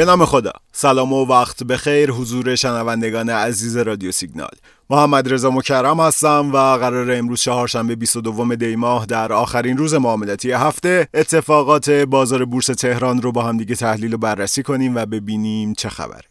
به نام خدا. سلام و وقت بخیر حضور شنوندگان عزیز رادیو سیگنال. محمد رضا مکرم هستم و قرار امروز چهارشنبه 22 دی ماه در آخرین روز معاملاتی هفته اتفاقات بازار بورس تهران رو با هم دیگه تحلیل و بررسی کنیم و ببینیم چه خبره.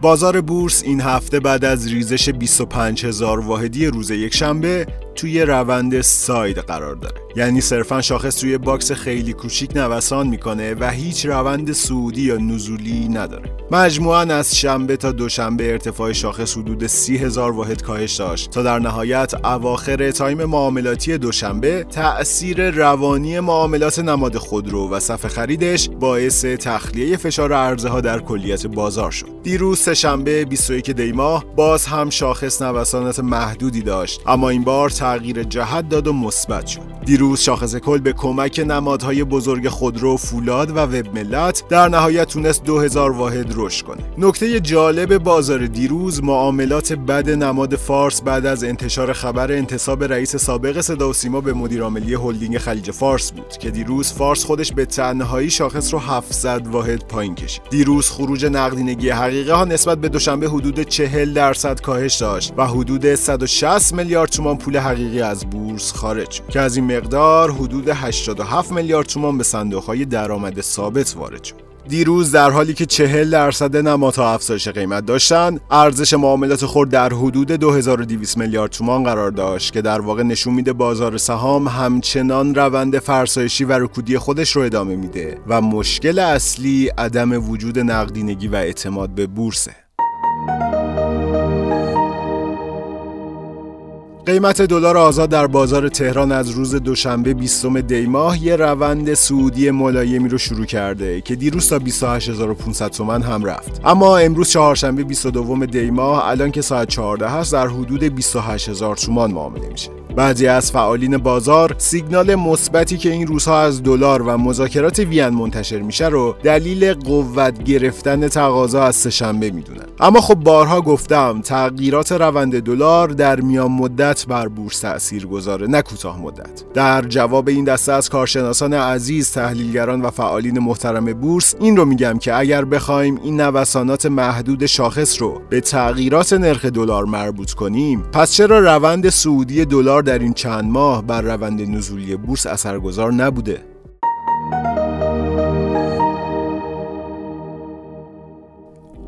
بازار بورس این هفته بعد از ریزش 25 هزار واحدی روز یک شنبه توی روند side قرار داره. یعنی صرفا شاخص توی box خیلی کوچیک نوسان می‌کنه و هیچ روند صعودی یا نزولی نداره. مجموعا از شنبه تا دوشنبه ارتفاع شاخص حدود 30 هزار واحد کاهش داشت تا در نهایت اواخر time معاملاتی دوشنبه تأثیر روانی معاملات نماد خودرو و صف خریدش باعث تخلیه فشار عرضه ها در کلیت بازار شد. دیروز سهشنبه 21 دی ماه باز هم شاخص نوسانات محدودی داشت. اما این بار تغییر جهت داد و مثبت شد. دیروز شاخص کل به کمک نمادهای بزرگ خودرو فولاد و وبملت در نهایت تونست 2000 واحد رشد کنه. نکته جالب بازار دیروز معاملات بد نماد فارس بعد از انتشار خبر انتصاب رئیس سابق صدا و سیما به مدیر عاملی هلدینگ خلیج فارس بود که دیروز فارس خودش به تنهایی شاخص رو 700 واحد پایین کشید. دیروز خروج نقدینگی حقیقه ها نسبت به دوشنبه حدود 40 درصد کاهش داشت و حدود 160 میلیارد تومان پول حقیقی از بورس خارج که از این مقدار حدود 87 میلیارد تومان به صندوق درآمد ثابت وارد شد. دیروز در حالی که 40 درصد نمادها افزایش قیمت داشتند ارزش معاملات خرد در حدود 2200 میلیارد تومان قرار داشت که در واقع نشون میده بازار سهام همچنان روند فرسایشی و رکودی خودش رو ادامه میده و مشکل اصلی عدم وجود نقدینگی و اعتماد به بورسه. قیمت دلار آزاد در بازار تهران از روز دوشنبه 20 دی ماه یه روند سعودی ملایمی رو شروع کرده که دیروز تا 28500 تومان هم رفت. اما امروز چهارشنبه 22 دی ماه الان که ساعت 14 هست در حدود 28000 تومان معامله میشه. بعضی از فعالین بازار سیگنال مثبتی که این روزها از دلار و مذاکرات وین منتشر میشه رو دلیل قوت گرفتن تقاضا از سهشنبه می‌دونن. اما خب بارها گفتم تغییرات روند دلار در میان مدت بر بورس تاثیر گذاره نه کوتاه مدت. در جواب این دسته از کارشناسان عزیز تحلیلگران و فعالین محترم بورس این رو میگم که اگر بخوایم این نوسانات محدود شاخص رو به تغییرات نرخ دلار مربوط کنیم پس چرا روند سعودی دلار در این چند ماه بر روند نزولی بورس اثرگذار نبوده.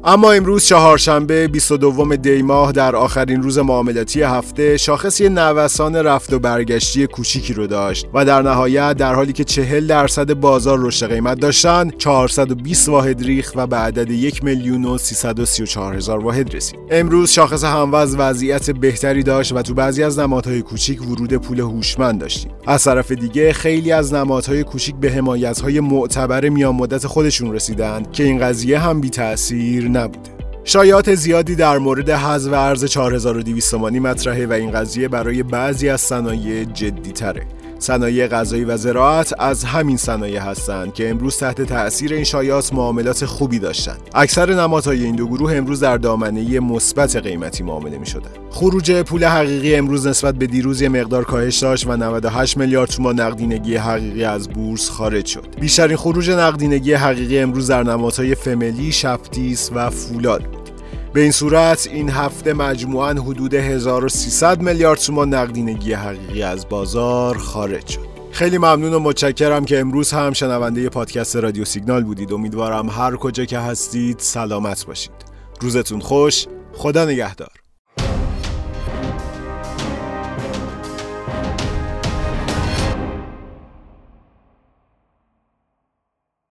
اما امروز چهارشنبه 22 دی ماه در آخرین روز معاملاتی هفته شاخص نوسان رفت و برگشتی کوچیکی رو داشت و در نهایت در حالی که 40 درصد بازار رشد قیمت داشتن 420 واحد ریخ و به عدد 1 میلیون و 334 هزار واحد رسید. امروز شاخص هموز وضعیت بهتری داشت و تو بعضی از نمادهای کوچیک ورود پول هوشمند داشتیم. از طرف دیگه خیلی از نمادهای کوچیک به حمایت‌های معتبر میان مدت خودشون رسیدن که این قضیه هم بی نبوده. شایعات زیادی در مورد حذف ارز 4200 تومانی مطرحه و این قضیه برای بعضی از صنایع جدی تره صنایع غذایی و زراعت از همین صنایع هستند که امروز تحت تأثیر این شایعات معاملات خوبی داشتند. اکثر نمادهای این دو گروه امروز در دامنه مثبت قیمتی معامله می شدن. خروج پول حقیقی امروز نسبت به دیروز مقدار کاهش داشت و 98 میلیارد تومان نقدینگی حقیقی از بورس خارج شد. بیشترین خروج نقدینگی حقیقی امروز در نمادهای فملی، شفتیس و فولاد به این صورت این هفته مجموعاً حدود 1300 میلیارد تومان نقدینگی حقیقی از بازار خارج شد. خیلی ممنون و متشکرم که امروز هم شنونده پادکست رادیو سیگنال بودید. امیدوارم هر کجا که هستید سلامت باشید. روزتون خوش. خدا نگهدار.